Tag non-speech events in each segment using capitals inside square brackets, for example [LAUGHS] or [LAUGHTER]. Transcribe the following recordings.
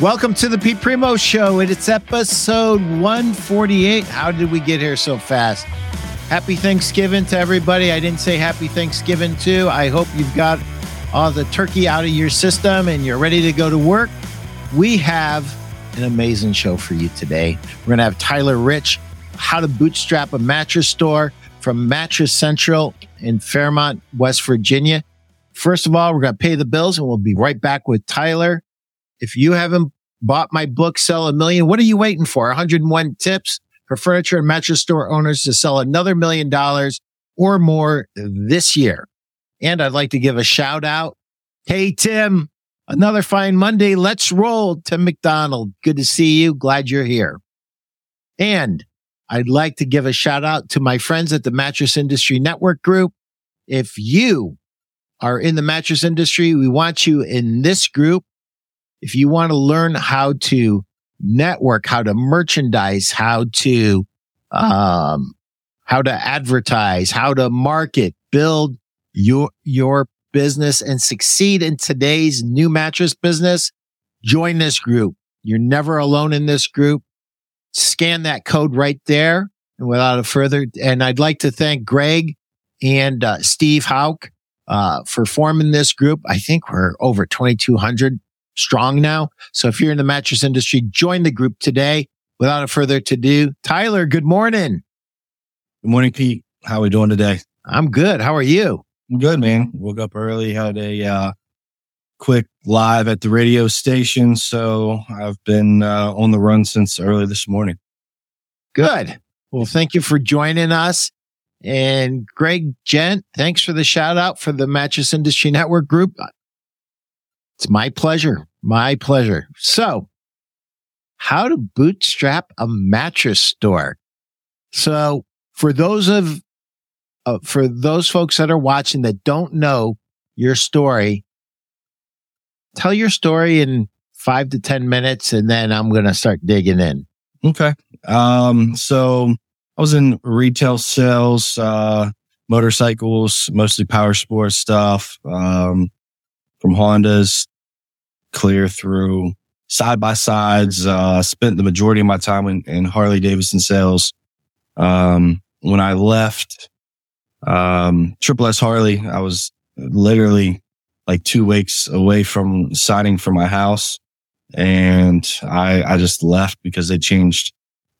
Welcome to the Pete Primeau Show. And it's episode 148. How did we get here so fast? Happy Thanksgiving to everybody. I didn't say happy Thanksgiving too. I hope you've got all the turkey out of your system and you're ready to go to work. We have an amazing show for you today. We're going to have Tyler Rich, how to bootstrap a mattress store from Mattress Central in Fairmont, West Virginia. First of all, we're going to pay the bills and we'll be right back with Tyler. If you haven't bought my book, Sell a Million, what are you waiting for? 101 tips for furniture and mattress store owners to sell another million dollars or more this year. And I'd like to give a shout out. Hey, Tim, another fine Monday. Let's roll. Tim McDonald. Good to see you. Glad you're here. And I'd like to give a shout out to my friends at the Mattress Industry Network Group. If you are in the mattress industry, we want you in this group if you want to learn how to network, how to merchandise, how to, um, how to advertise, how to market, build your, your business and succeed in today's new mattress business, join this group. You're never alone in this group. Scan that code right there. And without a further, and I'd like to thank Greg and uh, Steve Hauk uh, for forming this group. I think we're over 2,200 strong now. So if you're in the mattress industry, join the group today. Without a further ado, Tyler, good morning. Good morning, Pete. How are we doing today? I'm good. How are you? I'm good, man. Woke up early, had a uh, quick live at the radio station. So I've been uh, on the run since early this morning. Good. Well, thank you for joining us. And Greg Gent, thanks for the shout out for the Mattress Industry Network group. It's my pleasure. My pleasure. So, how to bootstrap a mattress store. So, for those of uh, for those folks that are watching that don't know your story, tell your story in five to 10 minutes and then I'm going to start digging in. Okay. Um, so I was in retail sales, uh, motorcycles, mostly power sports stuff, um, from Hondas clear through side by sides. Uh, spent the majority of my time in, in Harley Davidson sales. Um, when I left, um, Triple S Harley, I was literally like two weeks away from signing for my house. And I, I just left because they changed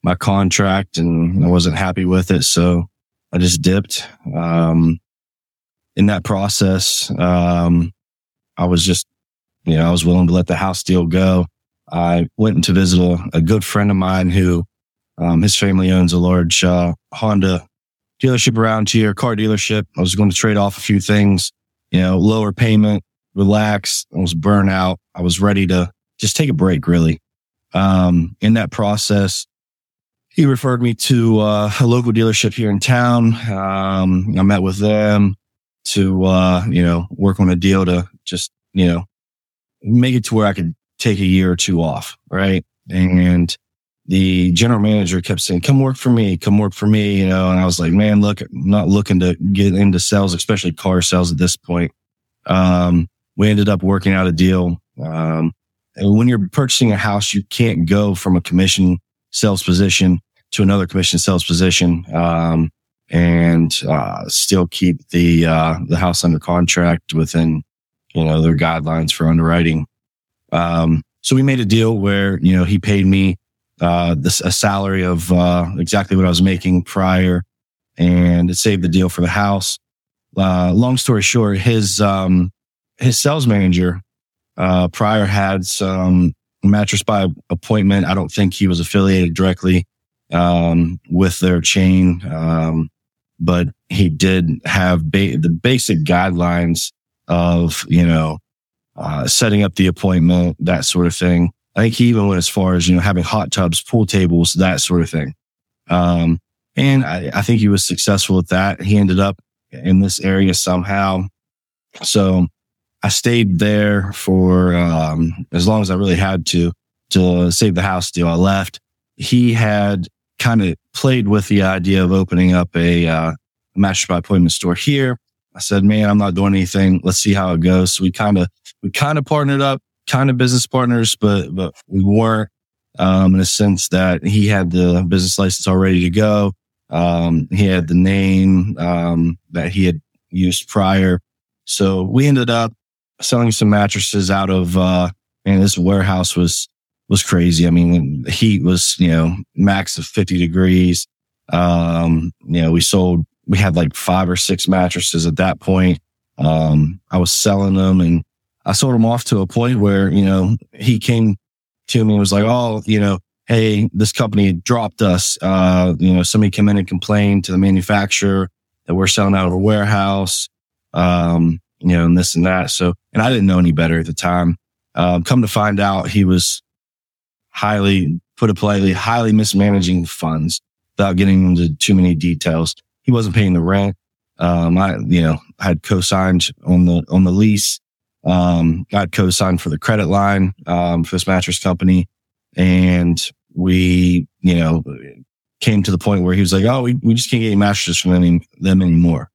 my contract and I wasn't happy with it. So I just dipped. Um, in that process, um, I was just you know, I was willing to let the house deal go. I went to visit a, a good friend of mine who, um, his family owns a large, uh, Honda dealership around here, car dealership. I was going to trade off a few things, you know, lower payment, relax. I was burnt out. I was ready to just take a break, really. Um, in that process, he referred me to uh, a local dealership here in town. Um, I met with them to, uh, you know, work on a deal to just, you know, make it to where I could take a year or two off. Right. And the general manager kept saying, come work for me, come work for me, you know, and I was like, man, look, I'm not looking to get into sales, especially car sales at this point. Um, we ended up working out a deal. Um, and when you're purchasing a house, you can't go from a commission sales position to another commission sales position. Um, and, uh, still keep the, uh, the house under contract within you know, their guidelines for underwriting. Um, so we made a deal where, you know, he paid me, uh, this, a salary of, uh, exactly what I was making prior and it saved the deal for the house. Uh, long story short, his, um, his sales manager, uh, prior had some mattress by appointment. I don't think he was affiliated directly, um, with their chain. Um, but he did have ba- the basic guidelines of, you know, uh, setting up the appointment, that sort of thing. I think he even went as far as, you know, having hot tubs, pool tables, that sort of thing. Um, and I, I think he was successful at that. He ended up in this area somehow. So I stayed there for, um, as long as I really had to, to save the house deal. I left. He had kind of played with the idea of opening up a, uh, by appointment store here. I said, man, I'm not doing anything. Let's see how it goes. So we kind of, we kind of partnered up, kind of business partners, but, but we weren't, um, in a sense that he had the business license all ready to go. Um, he had the name, um, that he had used prior. So we ended up selling some mattresses out of, uh, and this warehouse was, was crazy. I mean, the heat was, you know, max of 50 degrees. Um, you know, we sold, we had like five or six mattresses at that point. Um, I was selling them and I sold them off to a point where, you know, he came to me and was like, Oh, you know, Hey, this company dropped us. Uh, you know, somebody came in and complained to the manufacturer that we're selling out of a warehouse. Um, you know, and this and that. So, and I didn't know any better at the time. Um, come to find out he was highly, put it politely, highly mismanaging funds without getting into too many details. He wasn't paying the rent. Um, I, you know, had co-signed on the, on the lease. Um, got co-signed for the credit line, um, for this mattress company. And we, you know, came to the point where he was like, Oh, we, we just can't get any mattresses from any, them anymore.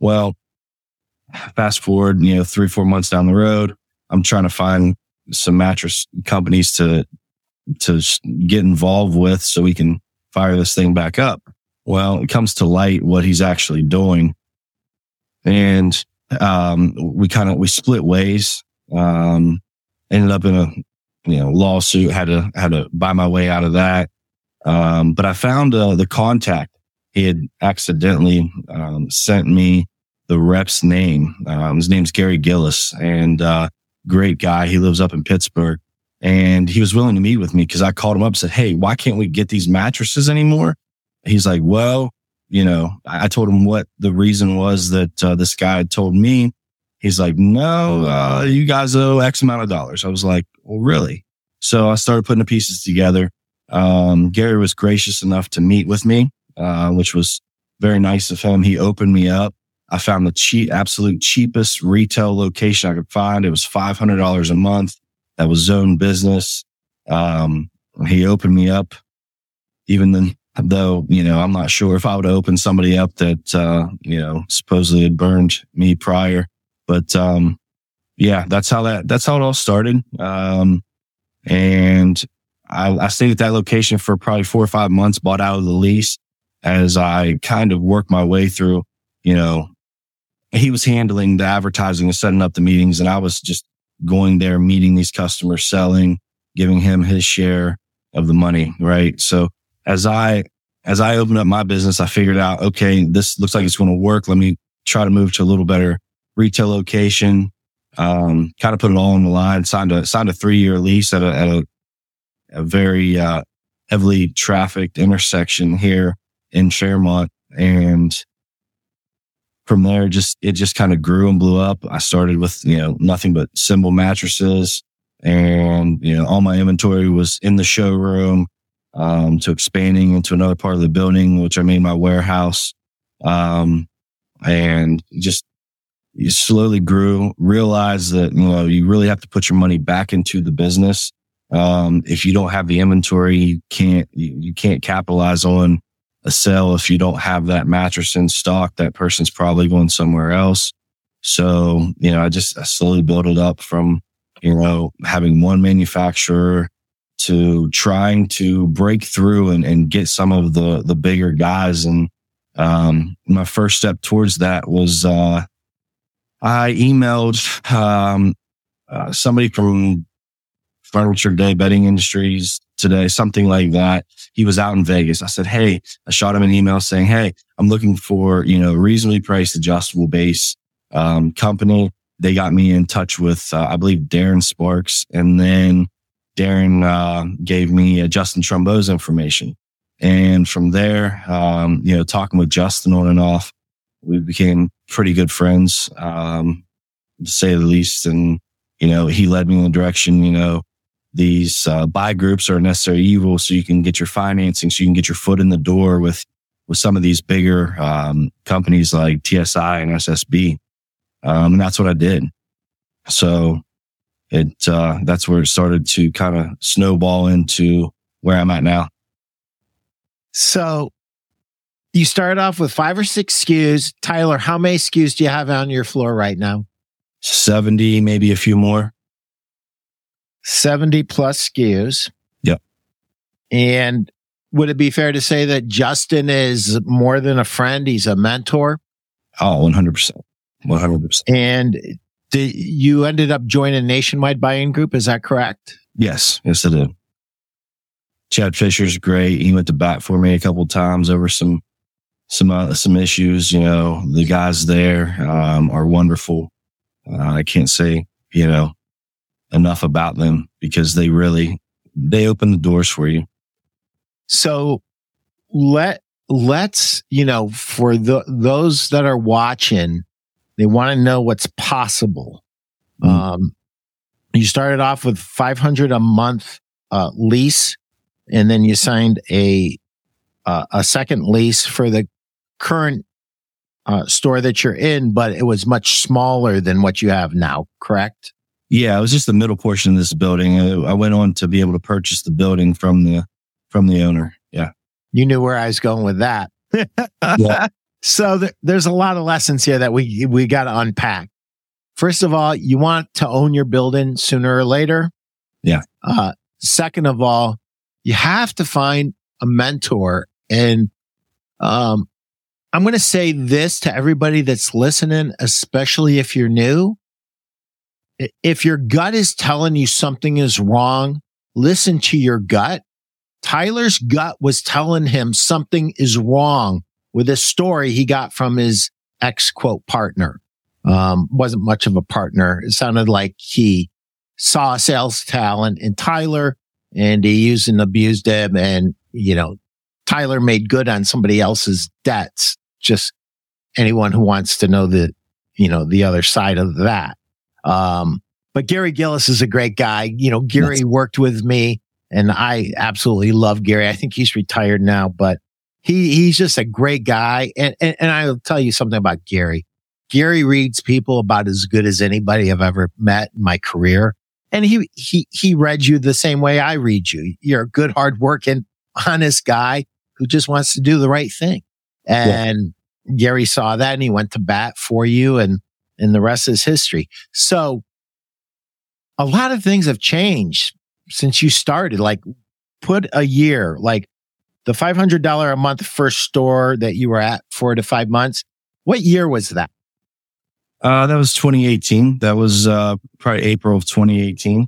Well, fast forward, you know, three, four months down the road, I'm trying to find some mattress companies to, to get involved with so we can fire this thing back up. Well, it comes to light what he's actually doing. And, um, we kind of, we split ways. Um, ended up in a, you know, lawsuit, had to, had to buy my way out of that. Um, but I found, uh, the contact. He had accidentally, um, sent me the rep's name. Um, his name's Gary Gillis and, uh, great guy. He lives up in Pittsburgh and he was willing to meet with me because I called him up and said, Hey, why can't we get these mattresses anymore? He's like, well, you know, I told him what the reason was that uh, this guy told me. He's like, no, uh, you guys owe X amount of dollars. I was like, well, really? So I started putting the pieces together. Um, Gary was gracious enough to meet with me, uh, which was very nice of him. He opened me up. I found the cheap, absolute cheapest retail location I could find. It was $500 a month. That was zone business. Um, he opened me up even then, though, you know, I'm not sure if I would open somebody up that, uh, you know, supposedly had burned me prior, but, um, yeah, that's how that, that's how it all started. Um, and I, I stayed at that location for probably four or five months, bought out of the lease as I kind of worked my way through, you know, he was handling the advertising and setting up the meetings and I was just going there, meeting these customers, selling, giving him his share of the money. Right. So as I, as I opened up my business, I figured out, okay, this looks like it's going to work. Let me try to move to a little better retail location. Um, kind of put it all on the line, signed a, signed a three year lease at a, at a, a very, uh, heavily trafficked intersection here in Fairmont. And from there, just, it just kind of grew and blew up. I started with, you know, nothing but Symbol mattresses and, you know, all my inventory was in the showroom, um, to expanding into another part of the building, which I made my warehouse. Um, and just you slowly grew, realize that, you know, you really have to put your money back into the business. Um, if you don't have the inventory, you can't, you, you can't capitalize on a sale. If you don't have that mattress in stock, that person's probably going somewhere else. So, you know, I just I slowly built it up from, you know, having one manufacturer to trying to break through and, and get some of the, the bigger guys. And, um, my first step towards that was, uh, I emailed, um, uh, somebody from Furniture Day Betting Industries today, something like that. He was out in Vegas. I said, Hey, I shot him an email saying, Hey, I'm looking for, you know, reasonably priced adjustable base, um, company. They got me in touch with, uh, I believe Darren Sparks. And then Darren, uh, gave me uh, Justin Trumbo's information. And from there, um, you know, talking with Justin on and off, we became pretty good friends, um, to say the least. And, you know, he led me in the direction, you know, these uh, buy groups are necessary evil so you can get your financing so you can get your foot in the door with with some of these bigger um, companies like tsi and ssb um, and that's what i did so it uh, that's where it started to kind of snowball into where i'm at now so you started off with five or six SKUs. Tyler, how many SKUs do you have on your floor right now? 70, maybe a few more. 70 plus SKUs. Yep. And would it be fair to say that Justin is more than a friend? He's a mentor. Oh, 100%. 100%. And did, you ended up joining Nationwide Buying Group. Is that correct? Yes. Yes, I did. Chad Fisher's great. He went to bat for me a couple times over some, some, uh, some issues. You know, the guys there, um, are wonderful. Uh, I can't say, you know, enough about them because they really, they open the doors for you. So let, let's, you know, for the, those that are watching, they want to know what's possible. Mm. Um, you started off with 500 a month, uh, lease, and then you signed a, uh, a second lease for the current uh, store that you're in, but it was much smaller than what you have now, correct? Yeah, it was just the middle portion of this building. I went on to be able to purchase the building from the from the owner. Yeah, you knew where I was going with that. [LAUGHS] yeah. So th- there's a lot of lessons here that we we got to unpack. First of all, you want to own your building sooner or later. Yeah. Uh, second of all, you have to find a mentor and um, I'm going to say this to everybody that's listening, especially if you're new. If your gut is telling you something is wrong, listen to your gut. Tyler's gut was telling him something is wrong with a story he got from his ex quote partner. Um, wasn't much of a partner. It sounded like he saw sales talent in Tyler and he used and abused him. And, you know, Tyler made good on somebody else's debts just anyone who wants to know the, you know, the other side of that. Um, but Gary Gillis is a great guy. You know, Gary yes. worked with me and I absolutely love Gary. I think he's retired now, but he, he's just a great guy. And, and, and I'll tell you something about Gary. Gary reads people about as good as anybody I've ever met in my career. And he, he, he read you the same way I read you. You're a good, hardworking, honest guy who just wants to do the right thing. And yeah. Gary saw that and he went to bat for you and, and the rest is history. So a lot of things have changed since you started. Like put a year, like the $500 a month first store that you were at four to five months. What year was that? Uh, that was 2018. That was, uh, probably April of 2018.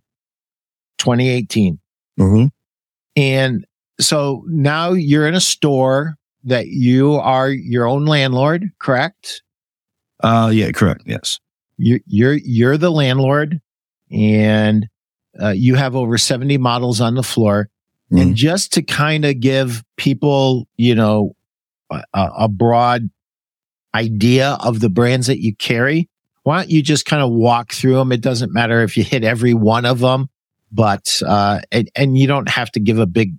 2018. Mm-hmm. And so now you're in a store that you are your own landlord, correct? Uh, yeah, correct. Yes. You're, you're, you're the landlord and, uh, you have over 70 models on the floor. Mm. And just to kind of give people, you know, a, a broad idea of the brands that you carry, why don't you just kind of walk through them? It doesn't matter if you hit every one of them, but, uh, and, and you don't have to give a big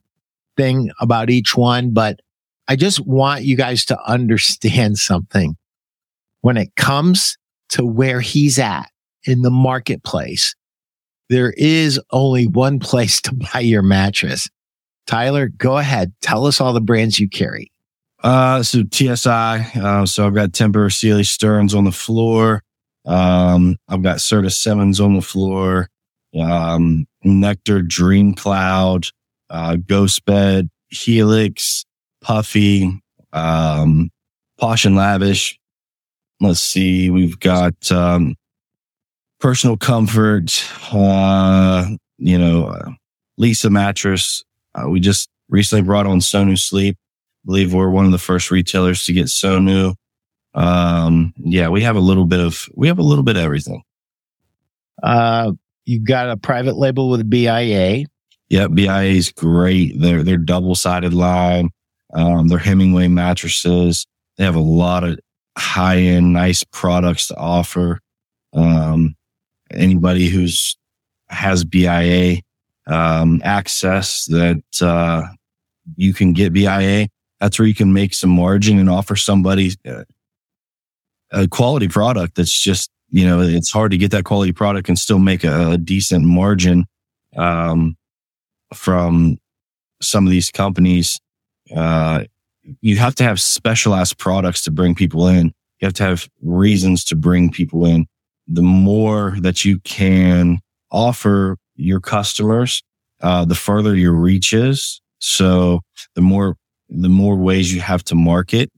thing about each one, but I just want you guys to understand [LAUGHS] something. When it comes to where he's at in the marketplace, there is only one [LAUGHS] place to buy your mattress. Tyler, go ahead. Tell us all the brands you carry. Uh, so TSI. Uh, so I've got Tempur Sealy Stearns on the floor. Um, I've got Serta Simmons on the floor. Um, Nectar Dream Cloud, uh, Ghost Bed, Helix, Puffy, um, Posh and Lavish. Let's see. We've got, um, personal comfort, uh, you know, uh, Leesa mattress. Uh, we just recently brought on Sonu Sleep. I believe we're one of the first retailers to get Sonu. Um, yeah, we have a little bit of, we have a little bit of everything. Uh, you got a private label with BIA. Yeah, BIA is great. They're, they're double sided line. Um, they're Hemingway mattresses. They have a lot of high end, nice products to offer. Um, anybody who's has BIA, um, access that, uh, you can get BIA. That's where you can make some margin and offer somebody uh, a quality product that's just, you know, it's hard to get that quality product and still make a, a decent margin, um, from some of these companies uh, you have to have specialized products to bring people in. You have to have reasons to bring people in. The more that you can offer your customers, uh, the further your reach is. So the more, the more ways you have to market.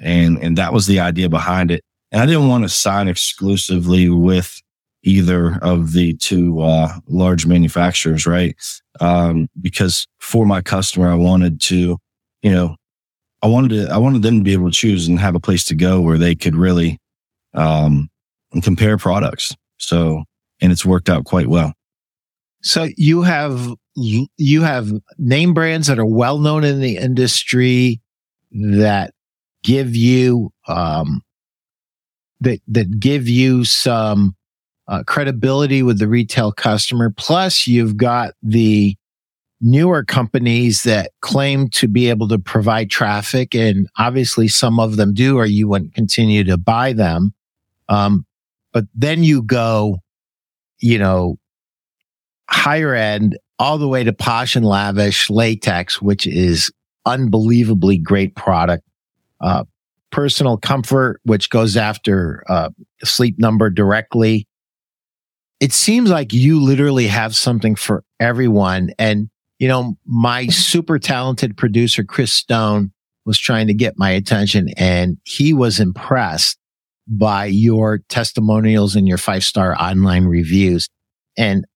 And, and that was the idea behind it. And I didn't want to sign exclusively with either of the two, uh, large manufacturers, right? Um, because for my customer, I wanted to, you know, I wanted to, I wanted them to be able to choose and have a place to go where they could really, um, compare products. So, and it's worked out quite well. So you have you have name brands that are well known in the industry that give you um, that that give you some uh, credibility with the retail customer. Plus, you've got the newer companies that claim to be able to provide traffic, and obviously some of them do, or you wouldn't continue to buy them. Um, but then you go, you know, higher end all the way to posh and lavish latex, which is unbelievably great product. Uh, personal comfort, which goes after uh, sleep number directly. It seems like you literally have something for everyone. And, you know, my super talented producer, Chris Stone, was trying to get my attention and he was impressed by your testimonials and your five star online reviews. And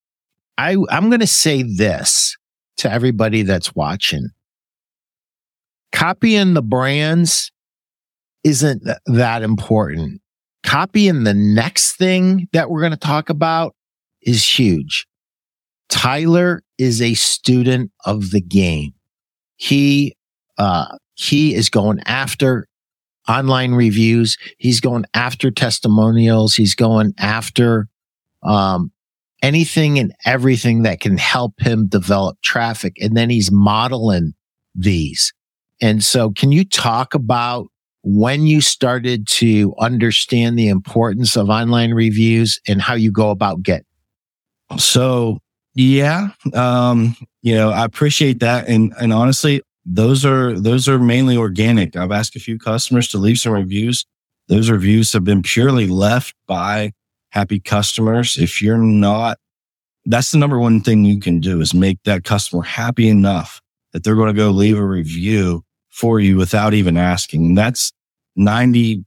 I, I'm going to say this to everybody that's watching. Copying the brands isn't that important. Copying the next thing that we're going to talk about is huge. Tyler is a student of the game. He, uh, he is going after online reviews. He's going after testimonials. He's going after, um, anything and everything that can help him develop traffic. And then he's modeling these. And so can you talk about when you started to understand the importance of online reviews and how you go about getting? So yeah, um, you know, I appreciate that. And, and honestly, those are, those are mainly organic. I've asked a few customers to leave some reviews. Those reviews have been purely left by happy customers. If you're not, that's the number one thing you can do is make that customer happy enough that they're going to go leave a review for you without even asking. And that's 95%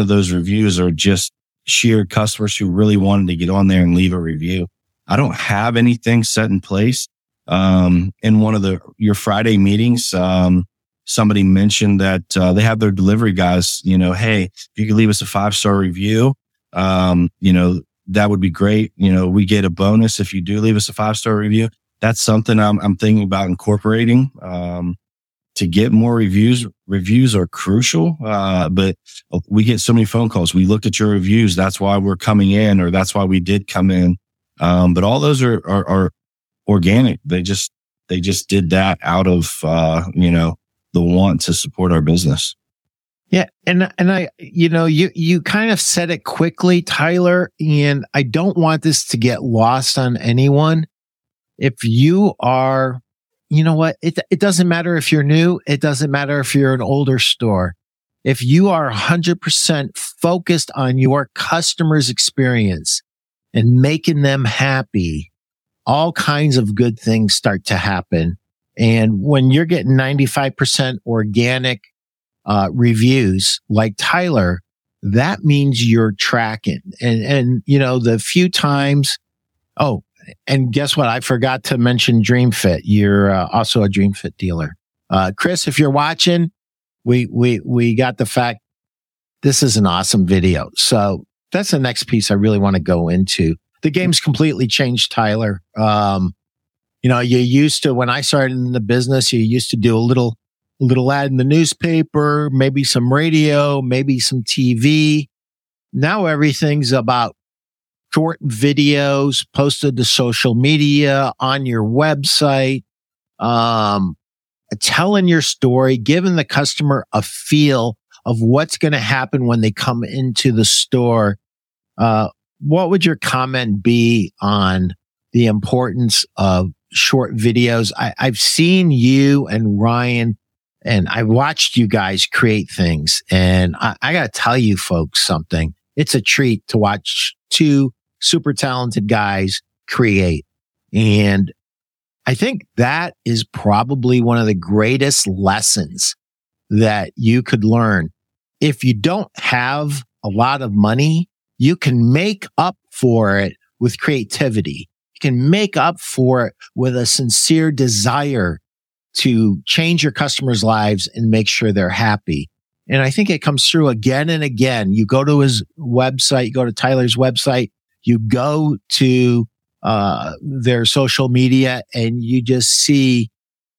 of those reviews are just sheer customers who really wanted to get on there and leave a review. I don't have anything set in place. Um, in one of the, your Friday meetings, um, somebody mentioned that, uh, they have their delivery guys, you know, Hey, if you could leave us a five star review, um, you know, that would be great. You know, we get a bonus if you do leave us a five star review. That's something I'm, I'm thinking about incorporating. Um, to get more reviews, reviews are crucial. Uh, but we get so many phone calls. We looked at your reviews. That's why we're coming in or that's why we did come in. Um, but all those are, are, are organic. They just, they just did that out of, uh, you know, the want to support our business. Yeah. And, and I, you know, you, you kind of said it quickly, Tyler, and I don't want this to get lost on anyone. If you are, you know what? It, it doesn't matter if you're new. It doesn't matter if you're an older store. If you are 100% focused on your customer's experience and making them happy, all kinds of good things start to happen. And when you're getting 95% organic uh, reviews like Tyler, that means you're tracking. And, and, you know, the few times, oh, and guess what? I forgot to mention DreamFit. You're uh, also a DreamFit dealer. Uh, Chris, if you're watching, we, we, we got the fact this is an awesome video. So that's the next piece I really want to go into. The game's completely changed, Tyler. Um, you know, you used to, when I started in the business, you used to do a little a little ad in the newspaper, maybe some radio, maybe some TV. Now everything's about short videos posted to social media on your website, um, telling your story, giving the customer a feel of what's going to happen when they come into the store. Uh, what would your comment be on the importance of short videos? I, I've seen you and Ryan and I watched you guys create things. And I, I got to tell you folks something. It's a treat to watch two super talented guys create. And I think that is probably one of the greatest lessons that you could learn. If you don't have a lot of money, you can make up for it with creativity. You can make up for it with a sincere desire to change your customers' lives and make sure they're happy. And I think it comes through again and again. You go to his website, you go to Tyler's website, you go to uh, their social media, and you just see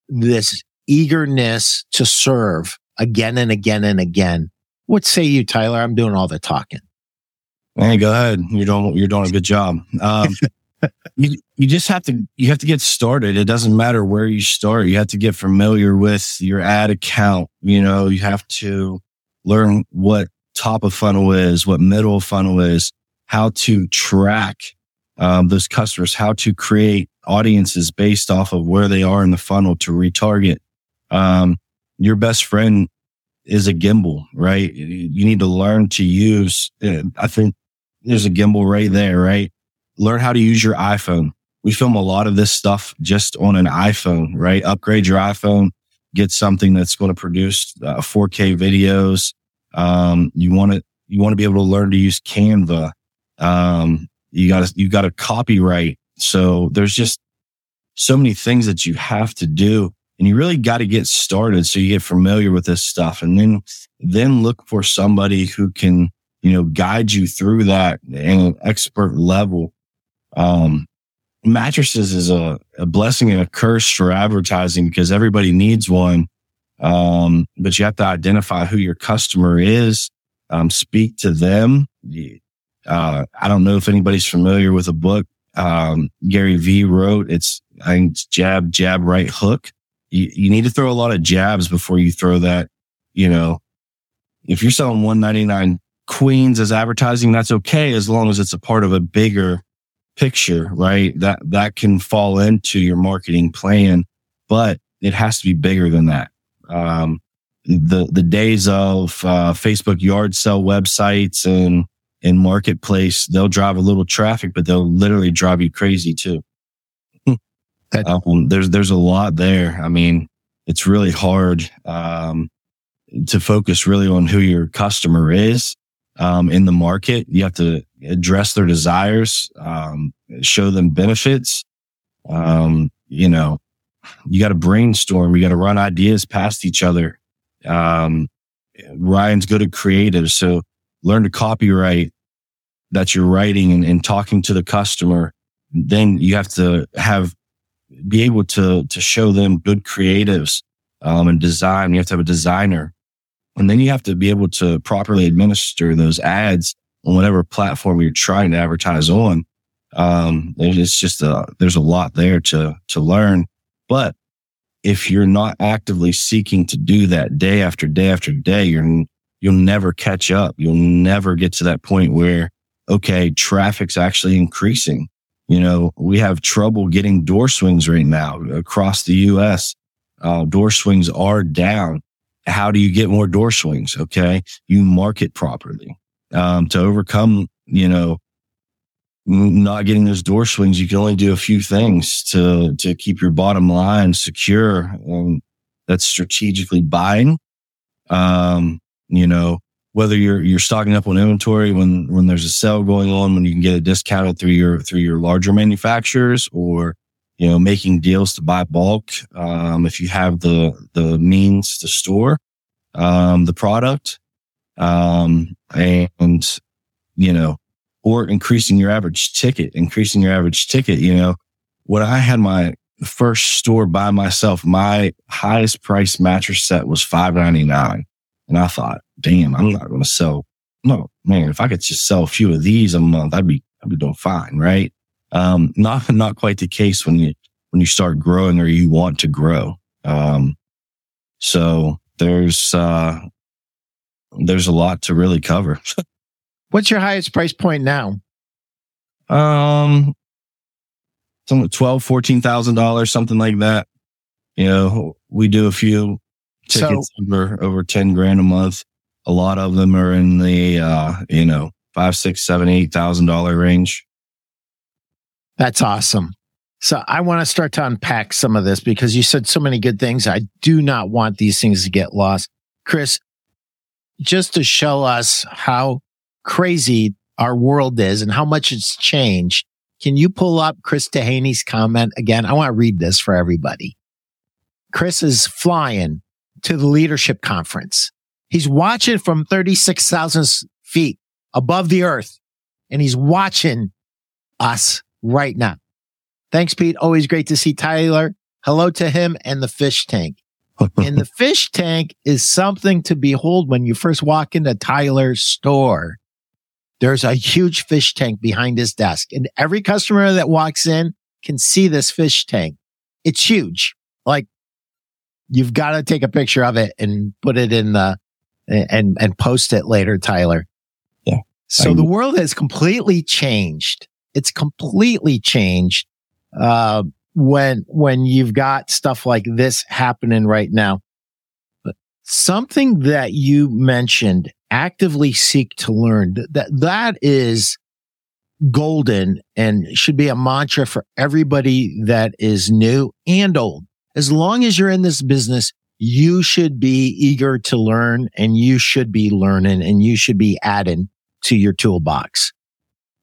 this eagerness to serve again and again and again. What say you, Tyler? I'm doing all the talking. Hey, go ahead. You're doing you're doing a good job. Um, [LAUGHS] you you just have to you have to get started. It doesn't matter where you start. You have to get familiar with your ad account. You know, you have to learn what top of funnel is, what middle funnel is, how to track um, those customers, how to create audiences based off of where they are in the funnel to retarget. Um, your best friend is a gimbal, right? You need to learn to use. Uh, I think there's a gimbal right there, right? Learn how to use your iPhone. We film a lot of this stuff just on an iPhone, right? Upgrade your iPhone, get something that's going to produce uh, 4K videos. Um, you want to, you want to be able to learn to use Canva. Um, you got to, you got to copyright. So there's just so many things that you have to do and you really got to get started so you get familiar with this stuff and then, then look for somebody who can, you know, guide you through that in an expert level. Um, mattresses is a, a blessing and a curse for advertising because everybody needs one. Um, but you have to identify who your customer is, um, speak to them. Uh, I don't know if anybody's familiar with a book, um, Gary V wrote. It's, I think it's jab, jab, right hook. You, you need to throw a lot of jabs before you throw that, you know, if you're selling 199 queens as advertising, that's okay as long as it's a part of a bigger picture, right? That, that can fall into your marketing plan, but it has to be bigger than that. Um, the, the days of, uh, Facebook yard sale websites and, and marketplace, they'll drive a little traffic, but they'll literally drive you crazy too. um, there's, there's a lot there. I mean, it's really hard, um, to focus really on who your customer is um, in the market. You have to address their desires, um, show them benefits. Um, you know, you got to brainstorm. You got to run ideas past each other. Um, Ryan's good at creative. So learn to copyright that you're writing and, and talking to the customer. Then you have to have, be able to, to show them good creatives, um, and design. You have to have a designer and then you have to be able to properly administer those ads on whatever platform you're trying to advertise on. Um, it's just a, there's a lot there to, to learn. But if you're not actively seeking to do that day after day after day, you're, you'll never catch up. You'll never get to that point where, okay, traffic's actually increasing. You know, we have trouble getting door swings right now across the US. Uh, door swings are down how do you get more door swings? Okay. You market properly. Um, to overcome, you know, not getting those door swings, you can only do a few things to, to keep your bottom line secure. Um, that's strategically buying. Um, you know, whether you're, you're stocking up on inventory when, when there's a sale going on, when you can get it discounted through your, through your larger manufacturers or, you know, making deals to buy bulk. Um, if you have the, the means to store, um, the product, um, and, you know, or increasing your average ticket, increasing your average ticket, you know, when I had my first store by myself, my highest price mattress set was five ninety nine, And I thought, damn, I'm not going to sell. No, man, if I could just sell a few of these a month, I'd be, I'd be doing fine. Right. Um, not, [LAUGHS] not quite the case when you, when you start growing or you want to grow. Um, so there's, uh, there's a lot to really cover. [LAUGHS] What's your highest price point now? Um, some twelve, fourteen thousand dollars, something like that. You know, we do a few tickets so, over over ten grand a month. A lot of them are in the uh, you know, five, six, seven, eight thousand dollar range. That's awesome. So I want to start to unpack some of this because you said so many good things. I do not want these things to get lost. Chris, just to show us how crazy our world is and how much it's changed, can you pull up Chris Dehaney's comment again? I want to read this for everybody. Chris is flying to the leadership conference. He's watching from 36,000 feet above the earth and he's watching us right now. Thanks, Pete. Always great to see Tyler. Hello to him and the fish tank. And the fish tank is something to behold when you first walk into Tyler's store. There's a huge fish tank behind his desk and every customer that walks in can see this fish tank. It's huge. Like you've got to take a picture of it and put it in the and and post it later, Tyler. Yeah. So the world has completely changed. It's completely changed uh, when when you've got stuff like this happening right now. But something that you mentioned, actively seek to learn, that that is golden and should be a mantra for everybody that is new and old. As long as you're in this business, you should be eager to learn and you should be learning and you should be adding to your toolbox.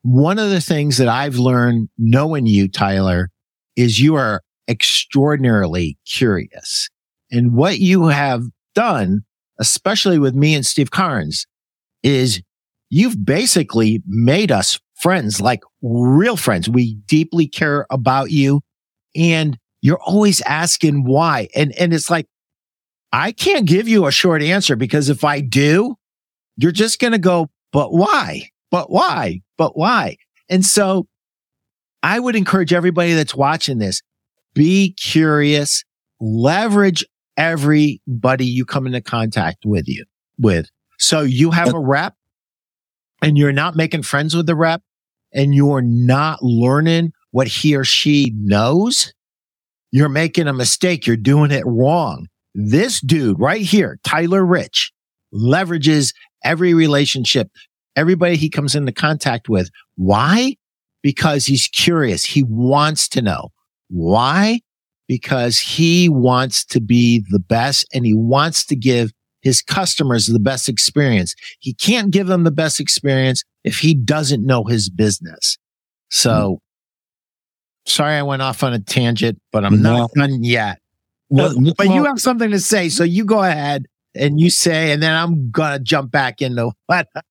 One of the things that I've learned knowing you, Tyler, is you are extraordinarily curious. And what you have done, especially with me and Steve Carnes, is you've basically made us friends, like real friends. We deeply care about you and you're always asking why. And, and it's like, I can't give you a short answer because if I do, you're just going to go, but why? But why? But why? And so I would encourage everybody that's watching this, be curious, leverage everybody you come into contact with you with. So you have a rep and you're not making friends with the rep and you're not learning what he or she knows. You're making a mistake. You're doing it wrong. This dude right here, Tyler Rich, leverages every relationship, everybody he comes into contact with. Why? Because he's curious. He wants to know. Why? Because he wants to be the best and he wants to give his customers the best experience. He can't give them the best experience if he doesn't know his business. So mm-hmm. sorry I went off on a tangent, but I'm no. not done yet. Well, but, but you have something to say, so you go ahead and you say, and then I'm gonna jump back into what. [LAUGHS]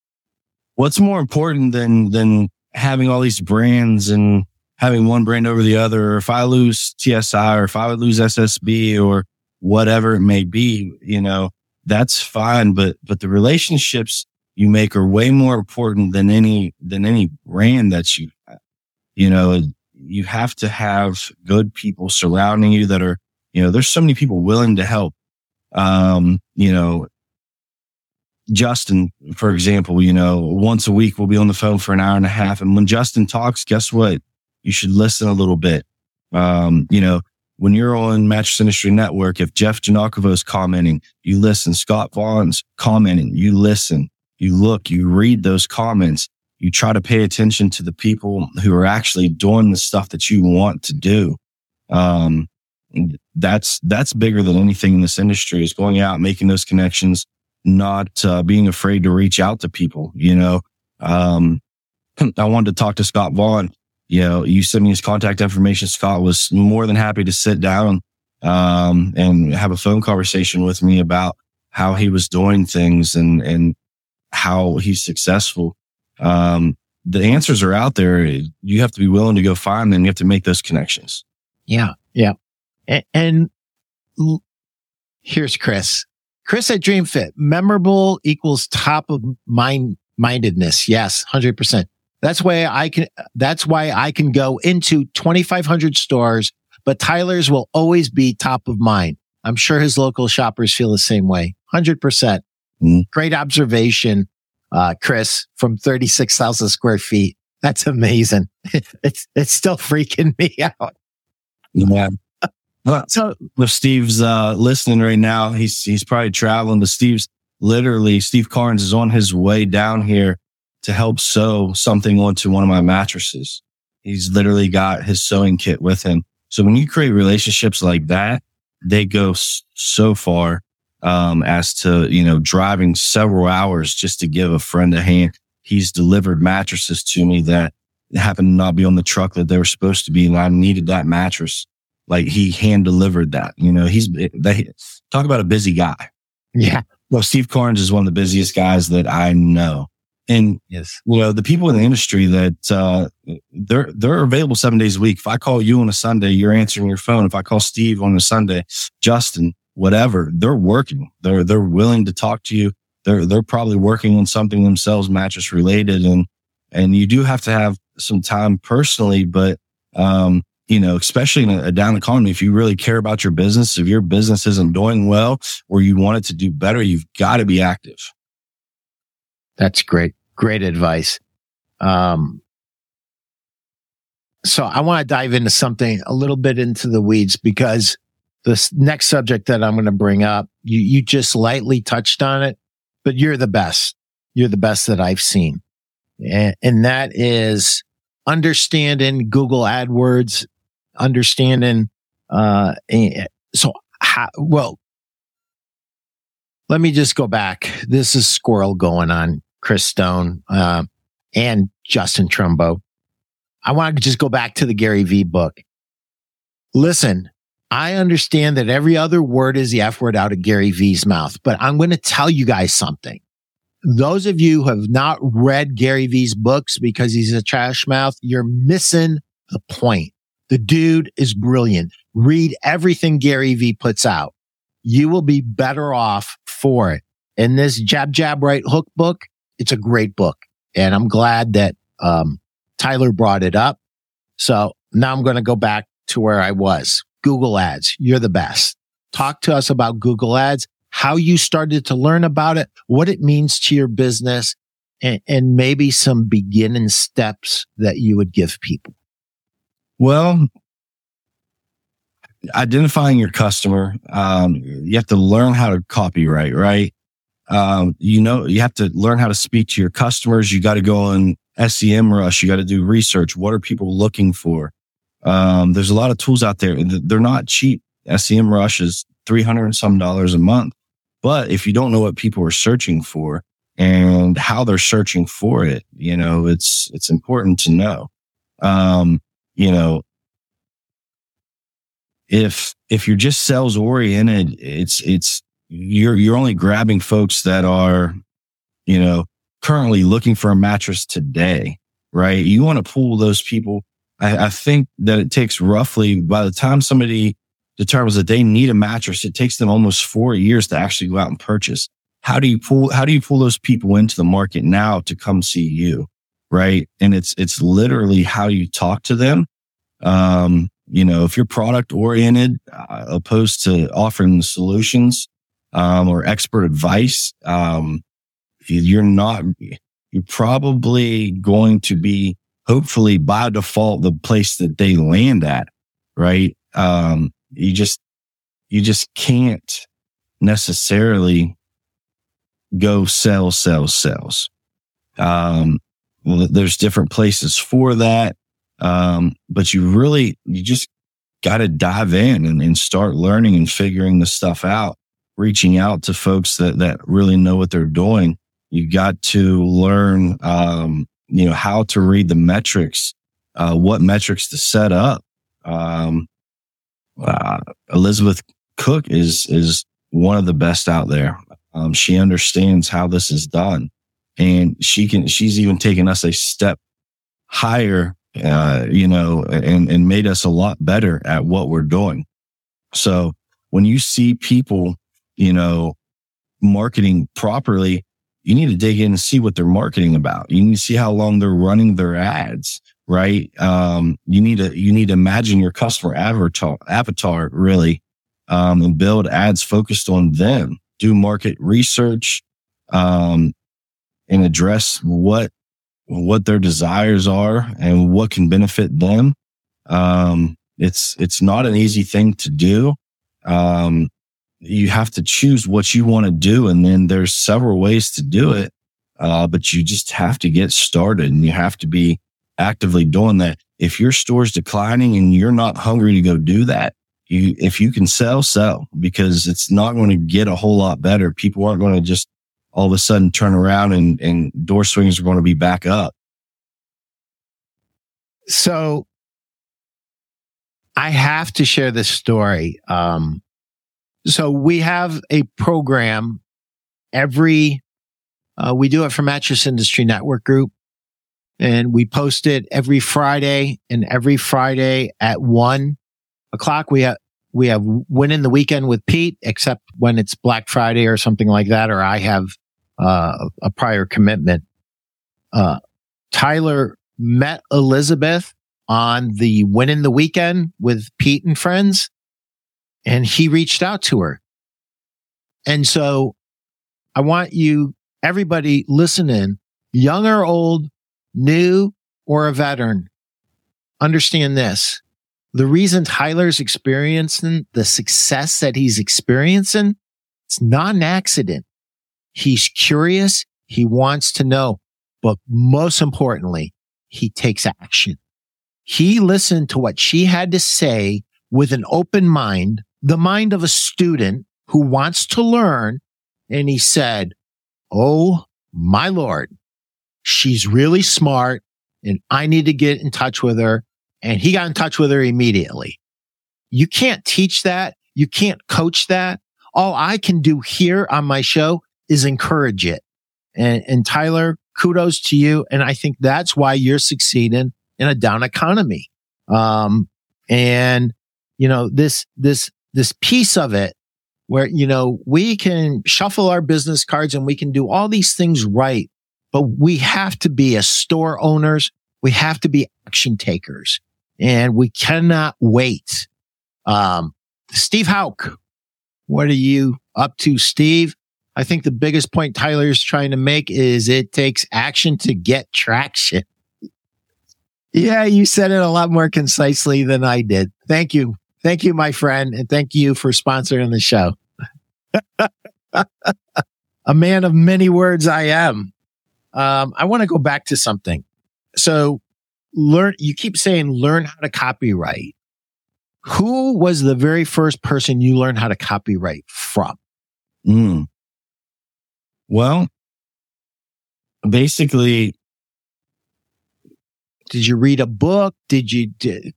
What's more important than than having all these brands and having one brand over the other? Or if I lose TSI or if I would lose SSB or whatever it may be, you know, that's fine. But but the relationships you make are way more important than any than any brand that you you know you have to have good people surrounding you that are you know, there's so many people willing to help. Um, you know, Justin, for example, you know, once a week we'll be on the phone for an hour and a half. And when Justin talks, guess what? You should listen a little bit. Um, you know, when you're on Mattress Industry Network, if Jeff Janakovo is commenting, you listen. Scott Vaughn's commenting, you listen. You look, you read those comments. You try to pay attention to the people who are actually doing the stuff that you want to do. Um, that's that's bigger than anything in this industry is going out making those connections not uh, being afraid to reach out to people you know? Um, [CLEARS THROAT] i wanted to talk to scott vaughn. You know you sent me his contact information. Scott was more than happy to sit down um, and have a phone conversation with me about how he was doing things and and how he's successful. Um, the answers are out there. You have to be willing to go find them. You have to make those connections. Yeah yeah. And, and here's Chris. Chris at DreamFit, memorable equals top of mind mindedness. Yes, 100%. That's why I can, that's why I can go into 2,500 stores, but Tyler's will always be top of mind. I'm sure his local shoppers feel the same way. 100%. percent mm Great observation, uh, Chris, from 36,000 square feet. That's amazing. [LAUGHS] it's, it's still freaking me [LAUGHS] out. Yeah. So if Steve's uh, listening right now, he's he's probably traveling. But Steve's literally Steve Carnes is on his way down here to help sew something onto one of my mattresses. He's literally got his sewing kit with him. So when you create relationships like that, they go so far um, as to, you know, driving several hours just to give a friend a hand. He's delivered mattresses to me that happened to not be on the truck that they were supposed to be. And I needed that mattress. Like he hand delivered that, you know, he's, they talk about a busy guy. Yeah. Well, Steve Carnes is one of the busiest guys that I know. And yes, you know, the people in the industry that, uh, they're, they're available seven days a week. If I call you on a Sunday, you're answering your phone. If I call Steve on a Sunday, Justin, whatever, they're working. They're, they're willing to talk to you. They're, they're probably working on something themselves, mattress related. And, and you do have to have some time personally, but, um, you know, especially in a, down economy, if you really care about your business, if your business isn't doing well or you want it to do better, you've got to be active. That's great. Great advice. Um, so I want to dive into something a little bit into the weeds because this next subject that I'm going to bring up, you, you just lightly touched on it, but you're the best. You're the best that I've seen. And, and that is understanding Google AdWords, understanding, uh, so how, well, let me just go back. This is squirrel going on, Chris Stone, uh, and Justin Trumbo. I want to just go back to the Gary V book. Listen, I understand that every other word is the F word out of Gary V's mouth, but I'm going to tell you guys something. Those of you who have not read Gary V's books because he's a trash mouth, you're missing the point. The dude is brilliant. Read everything Gary V puts out. You will be better off for it. And this Jab Jab Right Hook book, it's a great book. And I'm glad that um, Tyler brought it up. So now I'm going to go back to where I was. Google ads. You're the best. Talk to us about Google ads, how you started to learn about it, what it means to your business, and, and maybe some beginning steps that you would give people. Well, identifying your customer, um, you have to learn how to copyright, right? Um, you know, you have to learn how to speak to your customers. You got to go on SEMrush. You got to do research. What are people looking for? Um, there's a lot of tools out there. They're not cheap. SEMrush is 300 and some dollars a month. But if you don't know what people are searching for and how they're searching for it, you know, it's, it's important to know. Um, you know, if, if you're just sales oriented, it's, it's, you're, you're only grabbing folks that are, you know, currently looking for a mattress today, right? You want to pull those people I, I think that it takes roughly by the time somebody determines that they need a mattress, it takes them almost four years to actually go out and purchase. How do you pull, how do you pull those people into the market now to come see you? Right. And it's, it's literally how you talk to them. Um, you know, if you're product oriented, uh, opposed to offering solutions, um, or expert advice, um, you're not, you're probably going to be hopefully by default the place that they land at, right? Um, you just, you just can't necessarily go sell, sell, sells. Um, there's different places for that. Um, but you really, you just got to dive in and, and start learning and figuring the stuff out, reaching out to folks that, that really know what they're doing. You got to learn, um, you know, how to read the metrics, uh, what metrics to set up. Um, uh, Elizabeth Cook is, is one of the best out there. Um, she understands how this is done and she can, she's even taken us a step higher, uh, you know, and, and made us a lot better at what we're doing. So when you see people, you know, marketing properly, you need to dig in and see what they're marketing about. You need to see how long they're running their ads, right? Um, you need to, you need to imagine your customer avatar, avatar really, um, and build ads focused on them, do market research, um, and address what, what their desires are and what can benefit them. Um, it's, it's not an easy thing to do. Um, you have to choose what you want to do. And then there's several ways to do it. Uh, but you just have to get started and you have to be actively doing that. if your store's declining and you're not hungry to go do that, you, if you can sell, sell because it's not going to get a whole lot better. People aren't going to just all of a sudden turn around and, and door swings are going to be back up. So I have to share this story. Um, so we have a program every, uh, we do it for Mattress Industry Network Group and we post it every Friday and every Friday at one o'clock. We have, we have winning the weekend with Pete, except when it's Black Friday or something like that, or I have, uh, a prior commitment. Uh, Tyler met Elizabeth on the winning the weekend with Pete and friends and he reached out to her. And so I want you, everybody listening, young or old, new or a veteran, understand this. The reason Tyler's experiencing the success that he's experiencing, it's not an accident. He's curious. He wants to know, but most importantly, he takes action. He listened to what she had to say with an open mind, the mind of a student who wants to learn. And he said, Oh my Lord, she's really smart and I need to get in touch with her. And he got in touch with her immediately. You can't teach that. You can't coach that. All I can do here on my show is encourage it. And, and Tyler, kudos to you. And I think that's why you're succeeding in a down economy. Um, and you know, this, this, this piece of it where, you know, we can shuffle our business cards and we can do all these things right, but we have to be as store owners. We have to be action takers and we cannot wait. Um, Steve Hauk, what are you up to, Steve? I think the biggest point Tyler is trying to make is it takes action to get traction. Yeah, you said it a lot more concisely than I did. Thank you. Thank you, my friend. And thank you for sponsoring the show. [LAUGHS] a man of many words I am. Um, I want to go back to something. So learn, you keep saying learn how to copyright. Who was the very first person you learned how to copyright from? Mm. Well, basically, did you read a book? Did you did,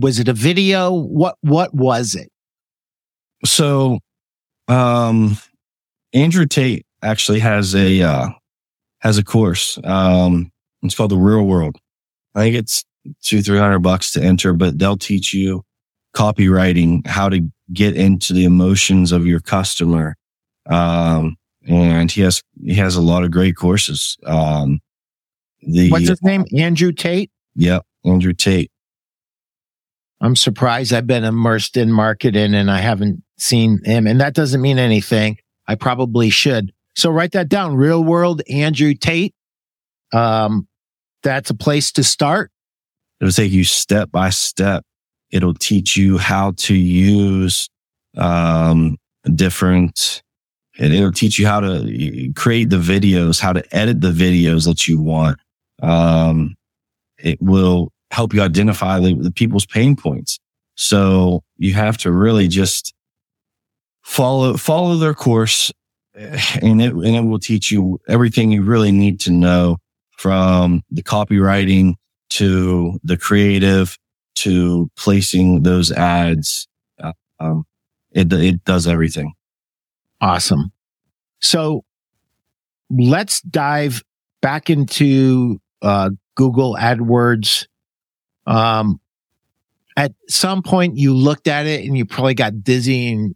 was it a video? What what was it? So, um, Andrew Tate actually has a uh, has a course. Um, it's called the Real World. I think it's two three hundred bucks to enter, but they'll teach you copywriting, how to get into the emotions of your customer, um, and he has he has a lot of great courses. Um, the what's his name? Andrew Tate. Yep, Andrew Tate. I'm surprised. I've been immersed in marketing and I haven't seen him, and that doesn't mean anything. I probably should. So write that down. Real world Andrew Tate. Um, that's a place to start. It'll take you step by step. It'll teach you how to use um, different and it'll teach you how to create the videos, how to edit the videos that you want. Um, it will help you identify the, the people's pain points. So you have to really just follow, follow their course and it, and it will teach you everything you really need to know from the copywriting to the creative to placing those ads. Uh, um, it, it does everything. Awesome. So let's dive back into uh, Google AdWords. Um, at some point you looked at it and you probably got dizzy and,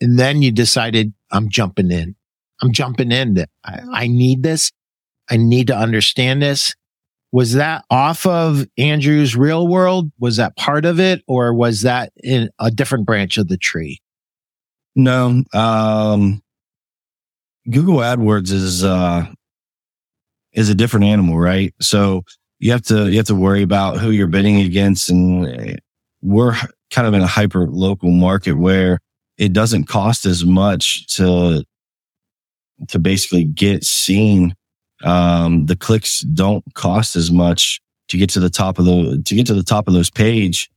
and then you decided I'm jumping in. I'm jumping in. I, I need this. I need to understand this. Was that off of Andrew's real world? Was that part of it or was that in a different branch of the tree? No. Um, Google AdWords is, uh, is a different animal, right? So you have to, you have to worry about who you're bidding against. And we're kind of in a hyper local market where it doesn't cost as much to, to basically get seen. Um, the clicks don't cost as much to get to the top of the to get to the top of those page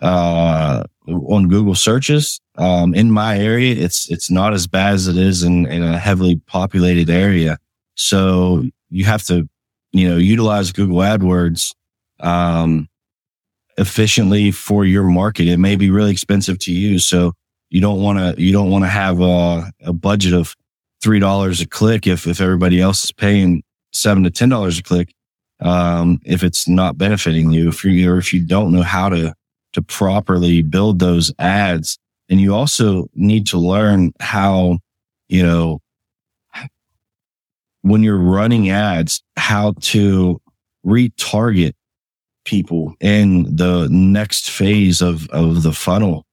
uh, on Google searches. Um, in my area, it's it's not as bad as it is in, in a heavily populated area. So you have to, you know, utilize Google AdWords um, efficiently for your market. It may be really expensive to use, so you don't want to you don't want to have a, a budget of three dollars a click if if everybody else is paying seven to ten dollars a click. Um, if it's not benefiting you, if you or if you don't know how to to properly build those ads, and you also need to learn how you know when you're running ads how to retarget people in the next phase of of the funnel.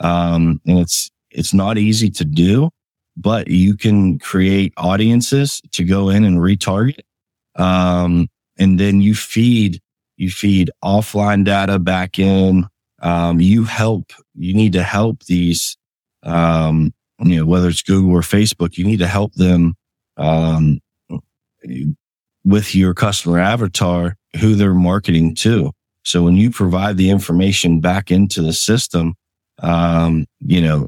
Um and it's it's not easy to do but you can create audiences to go in and retarget. Um and then you feed you feed offline data back in um you help you need to help these um you know whether it's google or facebook you need to help them um with your customer avatar who they're marketing to. So when you provide the information back into the system, um, you know,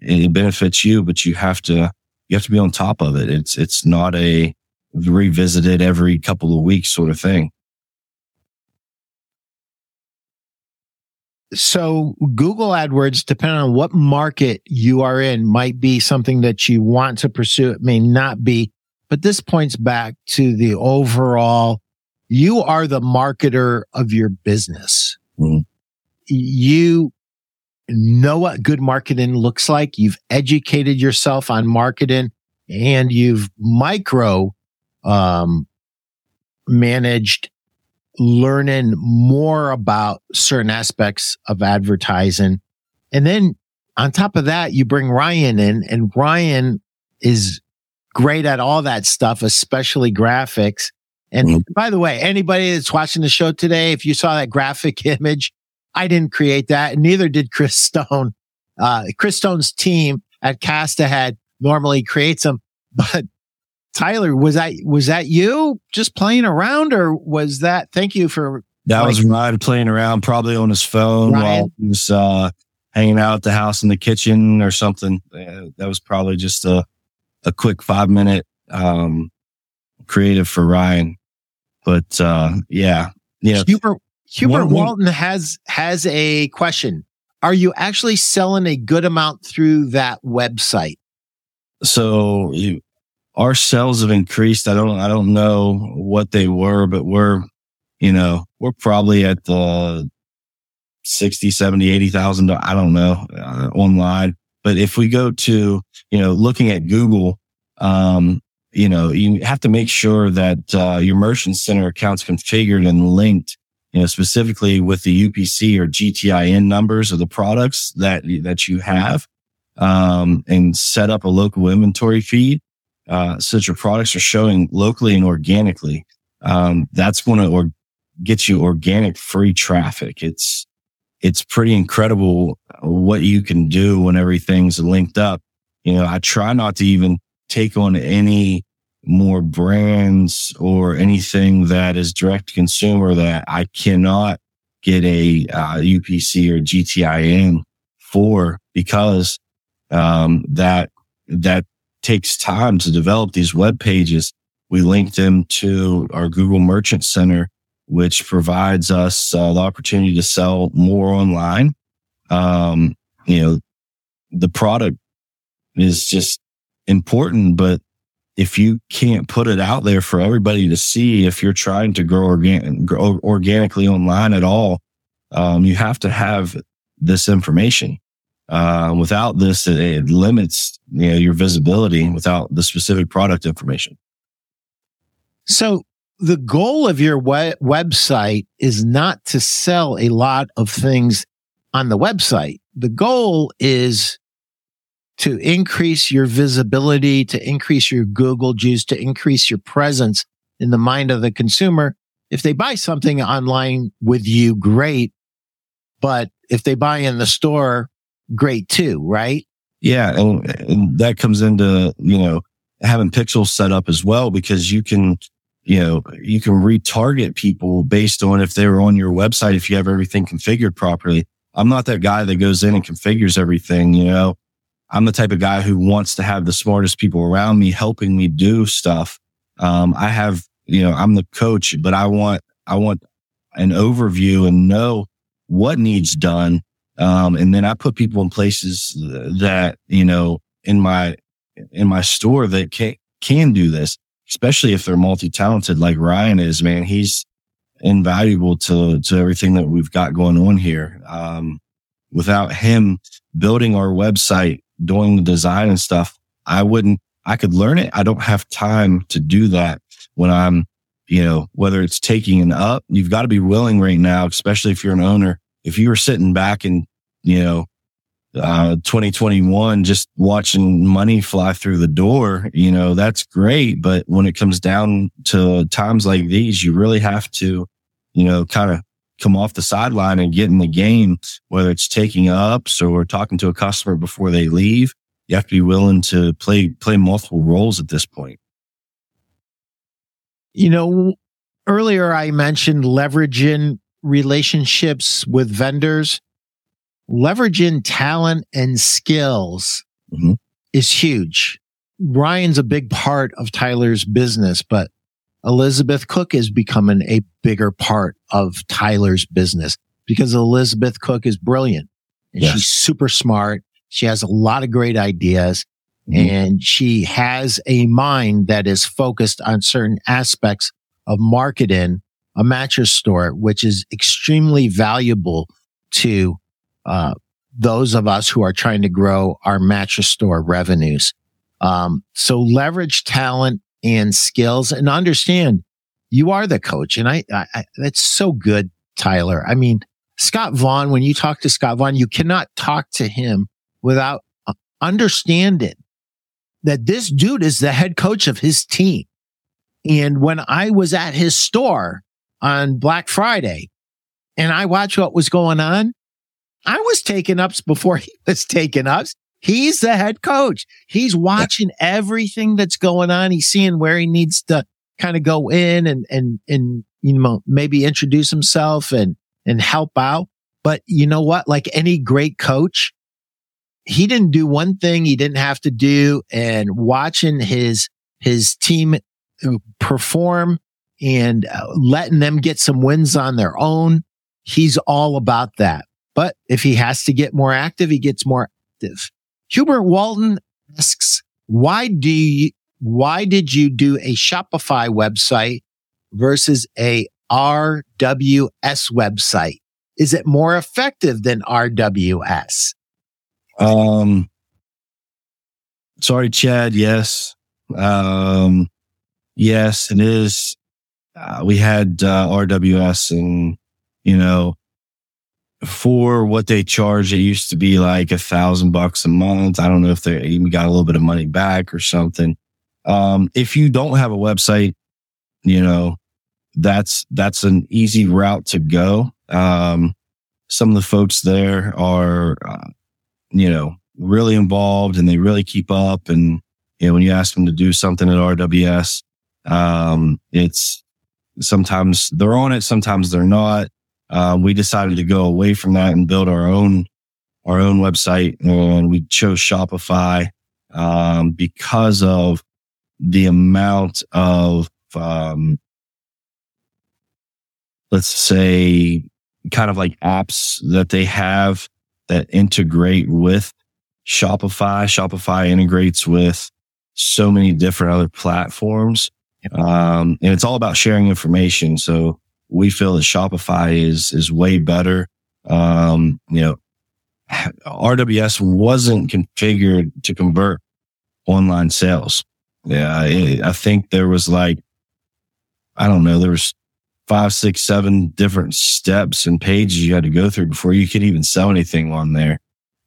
it benefits you, but you have to, you have to be on top of it. It's, it's not a revisited every couple of weeks sort of thing. So Google AdWords, depending on what market you are in, might be something that you want to pursue. It may not be, but this points back to the overall you are the marketer of your business. Mm. You know what good marketing looks like. You've educated yourself on marketing and you've micro, um, managed learning more about certain aspects of advertising. And then on top of that, you bring Ryan in and Ryan is great at all that stuff, especially graphics. And mm-hmm. by the way, anybody that's watching the show today, if you saw that graphic [LAUGHS] image, I didn't create that. And neither did Chris Stone. Uh, Chris Stone's team at Cast Ahead normally creates them, [LAUGHS] but Tyler, was that, was that you just playing around or was that, thank you for. That like, was Ryan playing around probably on his phone Ryan? while he was, uh, hanging out at the house in the kitchen or something. that was probably just a, a quick five minute, um, creative for Ryan. But uh, yeah, yeah. Hubert Hubert one, Walton has has a question. Are you actually selling a good amount through that website? So you, our sales have increased. I don't I don't know what they were, but we're you know we're probably at the 60, 70, 80,000. I don't know uh, online. But if we go to, you know, looking at Google, um, you know, you have to make sure that uh, your merchant center account's configured and linked, you know, specifically with the UPC or GTIN numbers of the products that that you have, um, and set up a local inventory feed uh, that your products are showing locally and organically. Um, that's going to or get you organic free traffic. It's it's pretty incredible what you can do when everything's linked up. You know, I try not to even take on any more brands or anything that is direct to consumer that I cannot get a uh, UPC or GTIN for because um, that that takes time to develop these web pages. We link them to our Google Merchant Center, which provides us uh, the opportunity to sell more online. Um, you know, the product is just important, but if you can't put it out there for everybody to see, if you're trying to grow, organ- grow organically online at all, um, you have to have this information. Uh, without this, it, it, limits you know, your visibility without the specific product information. So the goal of your we- website is not to sell a lot of things on the website. The goal is to increase your visibility, to increase your Google juice, to increase your presence in the mind of the consumer. If they buy something online with you, great. But if they buy in the store, great too, right? Yeah. And, and that comes into, you know, having pixels set up as well, because you can, you know, you can retarget people based on if they were on your website, if you have everything configured properly. I'm not that guy that goes in and configures everything, you know. I'm the type of guy who wants to have the smartest people around me helping me do stuff. Um, I have, you know, I'm the coach, but I want, I want an overview and know what needs done. Um, and then I put people in places that, you know, in my, in my store that can, can do this, especially if they're multi-talented like Ryan is, man. He's invaluable to, to everything that we've got going on here. Um, without him building our website, doing the design and stuff, I wouldn't, I could learn it. I don't have time to do that when I'm, you know, whether it's taking an up, you've got to be willing right now, especially if you're an owner. If you were sitting back and, you know, uh, 2021, just watching money fly through the door, you know, that's great. But when it comes down to times like these, you really have to, you know, kind of come off the sideline and get in the game, whether it's taking ups or talking to a customer before they leave. You have to be willing to play, play multiple roles at this point. You know, earlier I mentioned leveraging relationships with vendors leveraging talent and skills mm-hmm. is huge. Ryan's a big part of Tyler's business, but Elizabeth Cook is becoming a bigger part of Tyler's business because Elizabeth Cook is brilliant and yes. she's super smart. She has a lot of great ideas mm-hmm. and she has a mind that is focused on certain aspects of marketing a mattress store, which is extremely valuable to uh, those of us who are trying to grow our mattress store revenues. Um, so leverage talent and skills and understand you are the coach. And I, I, I, that's so good, Tyler. I mean, Scott Vaughn, when you talk to Scott Vaughn, you cannot talk to him without uh, understanding that this dude is the head coach of his team. And when I was at his store on Black Friday and I watched what was going on, I was taking ups before he [LAUGHS] was taking ups. He's the head coach. He's watching everything that's going on. He's seeing where he needs to kind of go in and, and, and, you know, maybe introduce himself and, and help out. But you know what? Like any great coach, he didn't do one thing he didn't have to do and watching his, his team uh, perform and uh, letting them get some wins on their own. He's all about that. But if he has to get more active, he gets more active. Hubert Walton asks, why do you, why did you do a Shopify website versus a RWS website? Is it more effective than RWS? Um, sorry, Chad. Yes. Um, yes, it is. Uh, we had, uh, RWS and, you know, for what they charge, it used to be like a thousand bucks a month. I don't know if they even got a little bit of money back or something. Um, if you don't have a website, you know, that's, that's an easy route to go. Um, some of the folks there are, uh, you know, really involved and they really keep up. And, you know, when you ask them to do something at RWS, um, it's sometimes they're on it, sometimes they're not uh, we decided to go away from that and build our own our own website, and we chose Shopify um, because of the amount of um, let's say kind of like apps that they have that integrate with Shopify. Shopify integrates with so many different other platforms. Um, and it's all about sharing information. So we feel that Shopify is, is way better. Um, you know, RWS wasn't configured to convert online sales. Yeah. I think there was like, I don't know, there was five, six, seven different steps and pages you had to go through before you could even sell anything on there.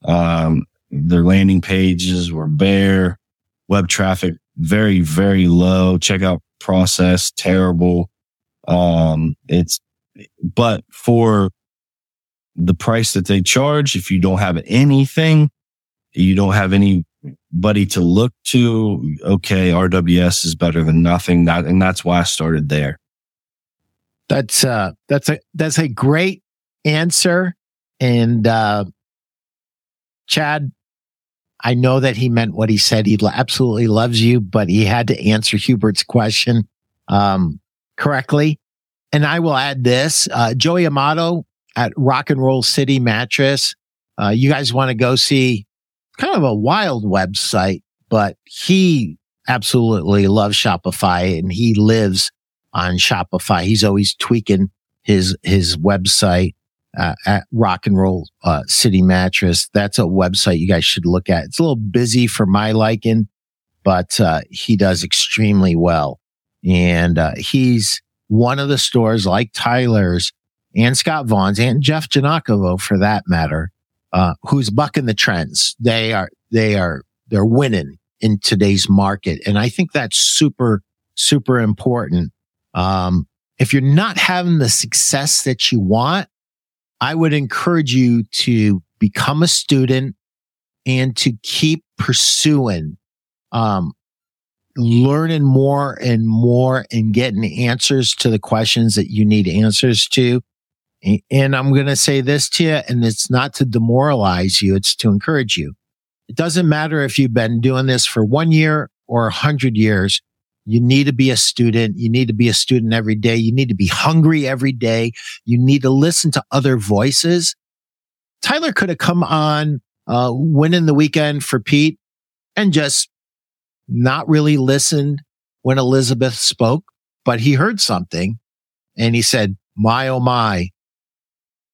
Um, their landing pages were bare, web traffic very, very low, checkout process terrible. Um, it's, but for the price that they charge, if you don't have anything, you don't have anybody to look to, okay, RWS is better than nothing. That, and that's why I started there. That's, uh, that's a, that's a great answer. And, uh, Chad, I know that he meant what he said. He absolutely loves you, but he had to answer Hubert's question, um, correctly. And I will add this, uh, Joey Amato at Rock and Roll City Mattress. Uh, you guys want to go see kind of a wild website, but he absolutely loves Shopify and he lives on Shopify. He's always tweaking his, his website. Uh, at Rock and Roll uh, City Mattress. That's a website you guys should look at. It's a little busy for my liking, but uh, he does extremely well. And uh, he's one of the stores like Tyler's and Scott Vaughn's and Jeff Janakovo for that matter, uh, who's bucking the trends. They are, they are, they're winning in today's market. And I think that's super, super important. Um, if you're not having the success that you want, I would encourage you to become a student and to keep pursuing, um, learning more and more and getting answers to the questions that you need answers to. And I'm going to say this to you, and it's not to demoralize you. It's to encourage you. It doesn't matter if you've been doing this for one year or a hundred years. You need to be a student. You need to be a student every day. You need to be hungry every day. You need to listen to other voices. Tyler could have come on, uh, winning the weekend for Pete and just not really listened when Elizabeth spoke, but he heard something and he said, my, oh my,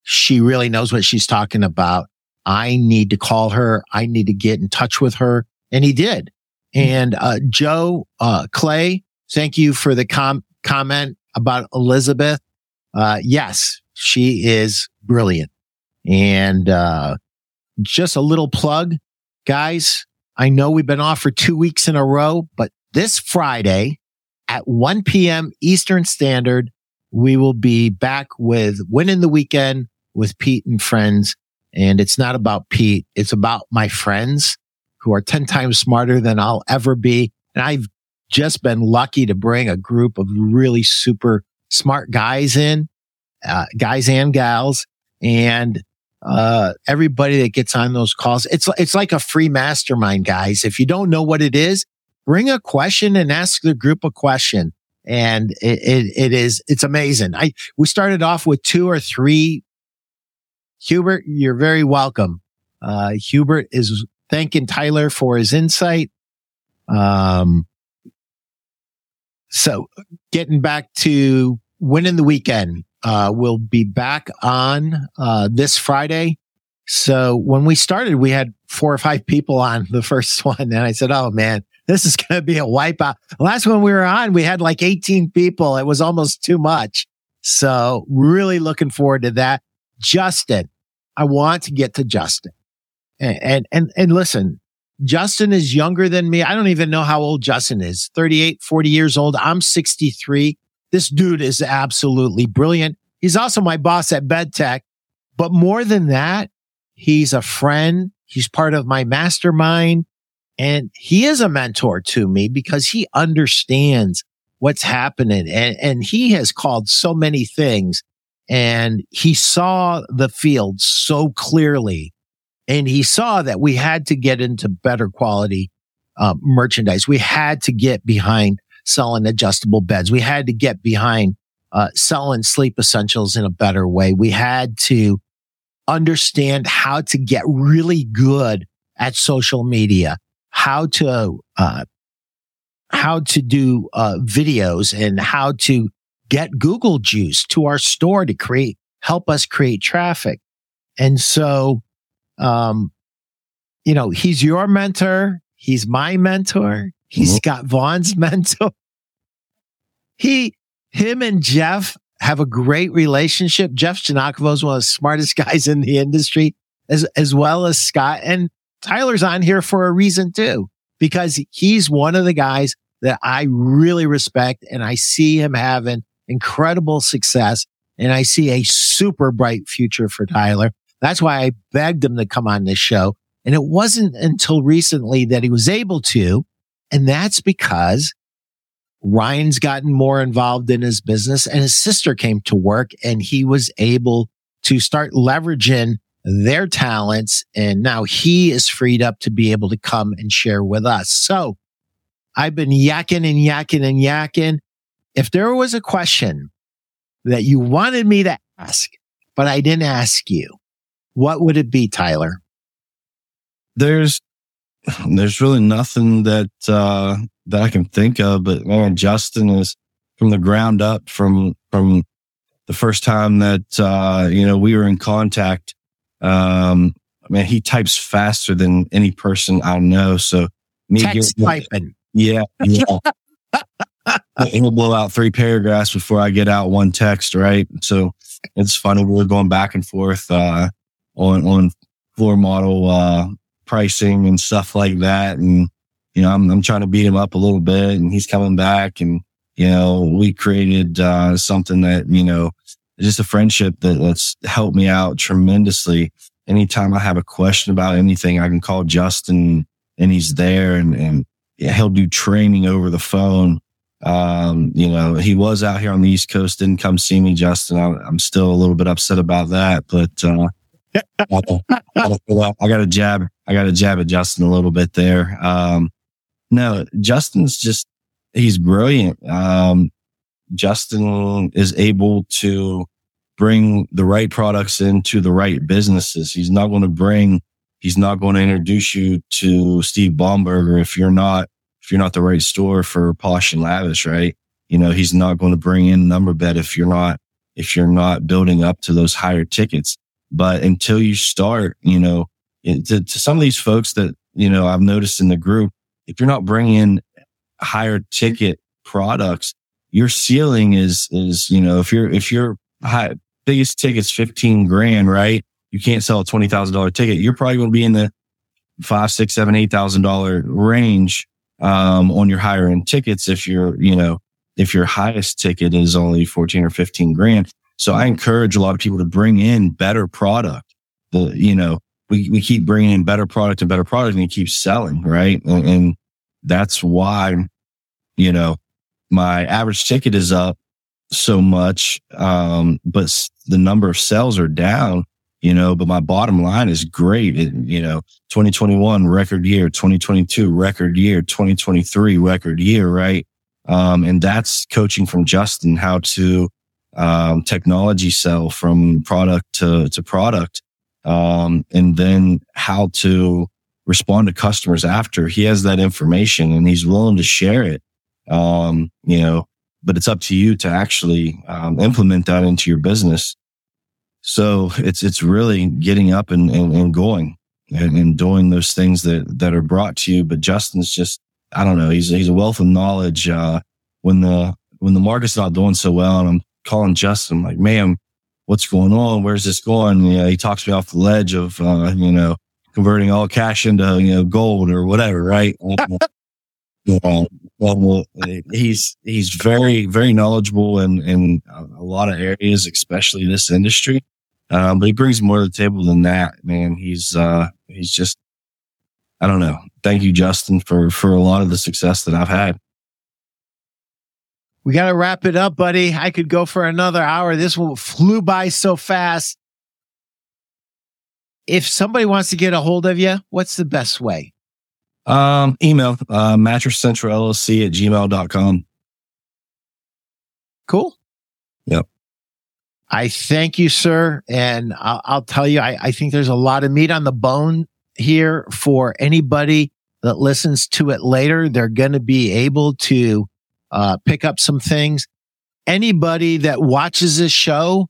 she really knows what she's talking about. I need to call her. I need to get in touch with her. And he did. And, uh, Joe, uh, Clay, thank you for the com- comment about Elizabeth. Uh, yes, she is brilliant. And, uh, just a little plug, guys. I know we've been off for two weeks in a row, but this Friday at 1 p.m. Eastern Standard, we will be back with winning the weekend with Pete and friends. And it's not about Pete. It's about my friends who are 10 times smarter than I'll ever be. And I've just been lucky to bring a group of really super smart guys in, uh, guys and gals. And, uh, everybody that gets on those calls, it's, it's like a free mastermind, guys. If you don't know what it is, bring a question and ask the group a question. And it, it, it is, it's amazing. I, we started off with two or three Hubert, you're very welcome. Uh, Hubert is thanking Tyler for his insight. Um, so getting back to winning the weekend, uh, we'll be back on, uh, this Friday. So when we started, we had four or five people on the first [LAUGHS] one. And I said, Oh man, this is going to be a wipeout. Last one we were on, we had like 18 people. It was almost too much. So really looking forward to that. Justin, I want to get to Justin. And, and, and, and listen, Justin is younger than me. I don't even know how old Justin is 38, 40 years old. I'm 63. This dude is absolutely brilliant. He's also my boss at BedTech. But more than that, he's a friend. He's part of my mastermind and he is a mentor to me because he understands what's happening and, and he has called so many things and he saw the field so clearly and he saw that we had to get into better quality uh, merchandise. We had to get behind selling adjustable beds. We had to get behind uh, selling sleep essentials in a better way. We had to understand how to get really good at social media, how to, uh, how to do, uh, videos and how to get Google juice to our store to create, help us create traffic. And so, um, you know, he's your mentor. He's my mentor. He's mm-hmm. Scott Vaughn's [LAUGHS] mentor. He, him and Jeff have a great relationship. Jeff Janakovo is one of the smartest [LAUGHS] guys in the industry as, as well as Scott and Tyler's on here for a reason too, because he's one of the guys that I really respect and I see him having incredible success. And I see a super bright future for Tyler. That's why I begged him to come on this show And it wasn't until recently that he was able to. And that's because Ryan's gotten more involved in his business and his sister came to work and he was able to start leveraging their talents. And now he is freed up to be able to come and share with us. So I've been yakking and yakking and yakking. If there was a question that you wanted me to ask, but I didn't ask you, what would it be, Tyler? There's, there's really nothing that, uh, that I can think of, but man, Justin is from the ground up from, from the first time that, uh, you know, we were in contact. Um, man, he types faster than any person I know. So me Text typing. Yeah. yeah. He'll blow out three paragraphs before I get out one text, right? So it's funny. We're going back and forth, uh, on, on floor model, uh, pricing and stuff like that. And, you know, I'm, I'm trying to beat him up a little bit and he's coming back and, you know, we created, uh, something that, you know, just a friendship that, that's helped me out tremendously. Anytime I have a question about anything, I can call Justin and he's there and, and he'll do training over the phone. Um, you know, he was out here on the East Coast, didn't come see me, Justin. I, am still a little bit upset about that, but, uh, I got to jab, I got to jab at Justin a little bit there. Um, no, Justin's just, he's brilliant. Um, Justin is able to bring the right products into the right businesses. He's not going to bring he's not going to introduce you to Steve Baumberger if you're not if you're not the right store for posh and lavish, right? You know, he's not going to bring in number bed if you're not if you're not building up to those higher tickets. But until you start, you know, to, to some of these folks that you know I've noticed in the group, if you're not bringing in higher ticket products, your ceiling is is you know if you're if your high, biggest ticket's fifteen grand, right? you can't sell a $20,000 ticket. You're probably going to be in the five, six, seven, eight thousand dollar range, um, on your higher end tickets. If you're, you know, if your highest ticket is only 14 or 15 grand. So I encourage a lot of people to bring in better product. The, you know, we, we keep bringing in better product and better product and it keeps selling. Right. And, and that's why, you know, my average ticket is up so much. Um, but the number of sales are down you know, but my bottom line is great. It, you know, 2021 record year, 2022 record year, 2023 record year, right? Um, and that's coaching from Justin how to, um, technology sell from product to, to product. Um, and then how to respond to customers after he has that information and he's willing to share it. Um, you know, but it's up to you to actually, um, implement that into your business. So it's, it's really getting up and, and, and going and, and, doing those things that, that are brought to you. But Justin's just, I don't know, he's, he's a wealth of knowledge. Uh, when the, when the market's not doing so well and I'm calling Justin, like, man, what's going on? Where's this going? You know, he talks me off the ledge of, uh, you know, converting all cash into, you know, gold or whatever, right? [LAUGHS] you know, well, he's, he's very, very knowledgeable in, in a lot of areas, especially this industry. Um, but he brings more to the table than that, man. He's, uh, he's just, I don't know. Thank you, Justin, for, for a lot of the success that I've had. We got to wrap it up, buddy. I could go for another hour. This one flew by so fast. If somebody wants to get a hold of you, what's the best way? Um, email, uh, mattress central LLC at gmail.com. Cool. Yep. I thank you, sir. And I'll, I'll tell you, I, I, think there's a lot of meat on the bone here for anybody that listens to it later. They're going to be able to uh, pick up some things. Anybody that watches this show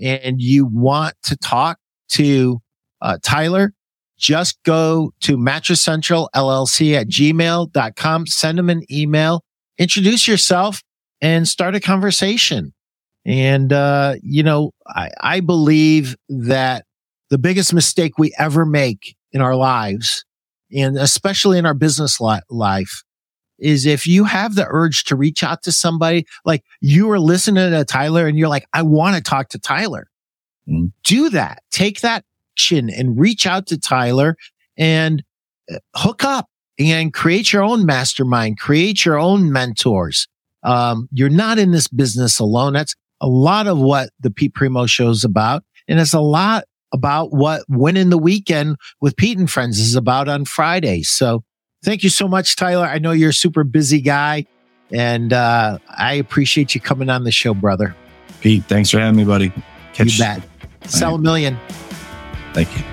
and you want to talk to uh, Tyler, just go to Mattress Central LLC at gmail.com, send them an email, introduce yourself and start a conversation. And, uh, you know, I, I believe that the biggest mistake we ever make in our lives, and especially in our business li- life, is if you have the urge to reach out to somebody, like you are listening to Tyler and you're like, I want to talk to Tyler. Mm. Do that. Take that action and reach out to Tyler and uh, hook up and create your own mastermind, create your own mentors. Um, you're not in this business alone. That's a lot of what the Pete Primeau show is about. And it's a lot about what winning the weekend with Pete and friends is about on Friday. So thank you so much, Tyler. I know you're a super busy guy and, uh, I appreciate you coming on the show, brother. Pete, thanks for having me, buddy. Catch you bet. Sell a million. Thank you.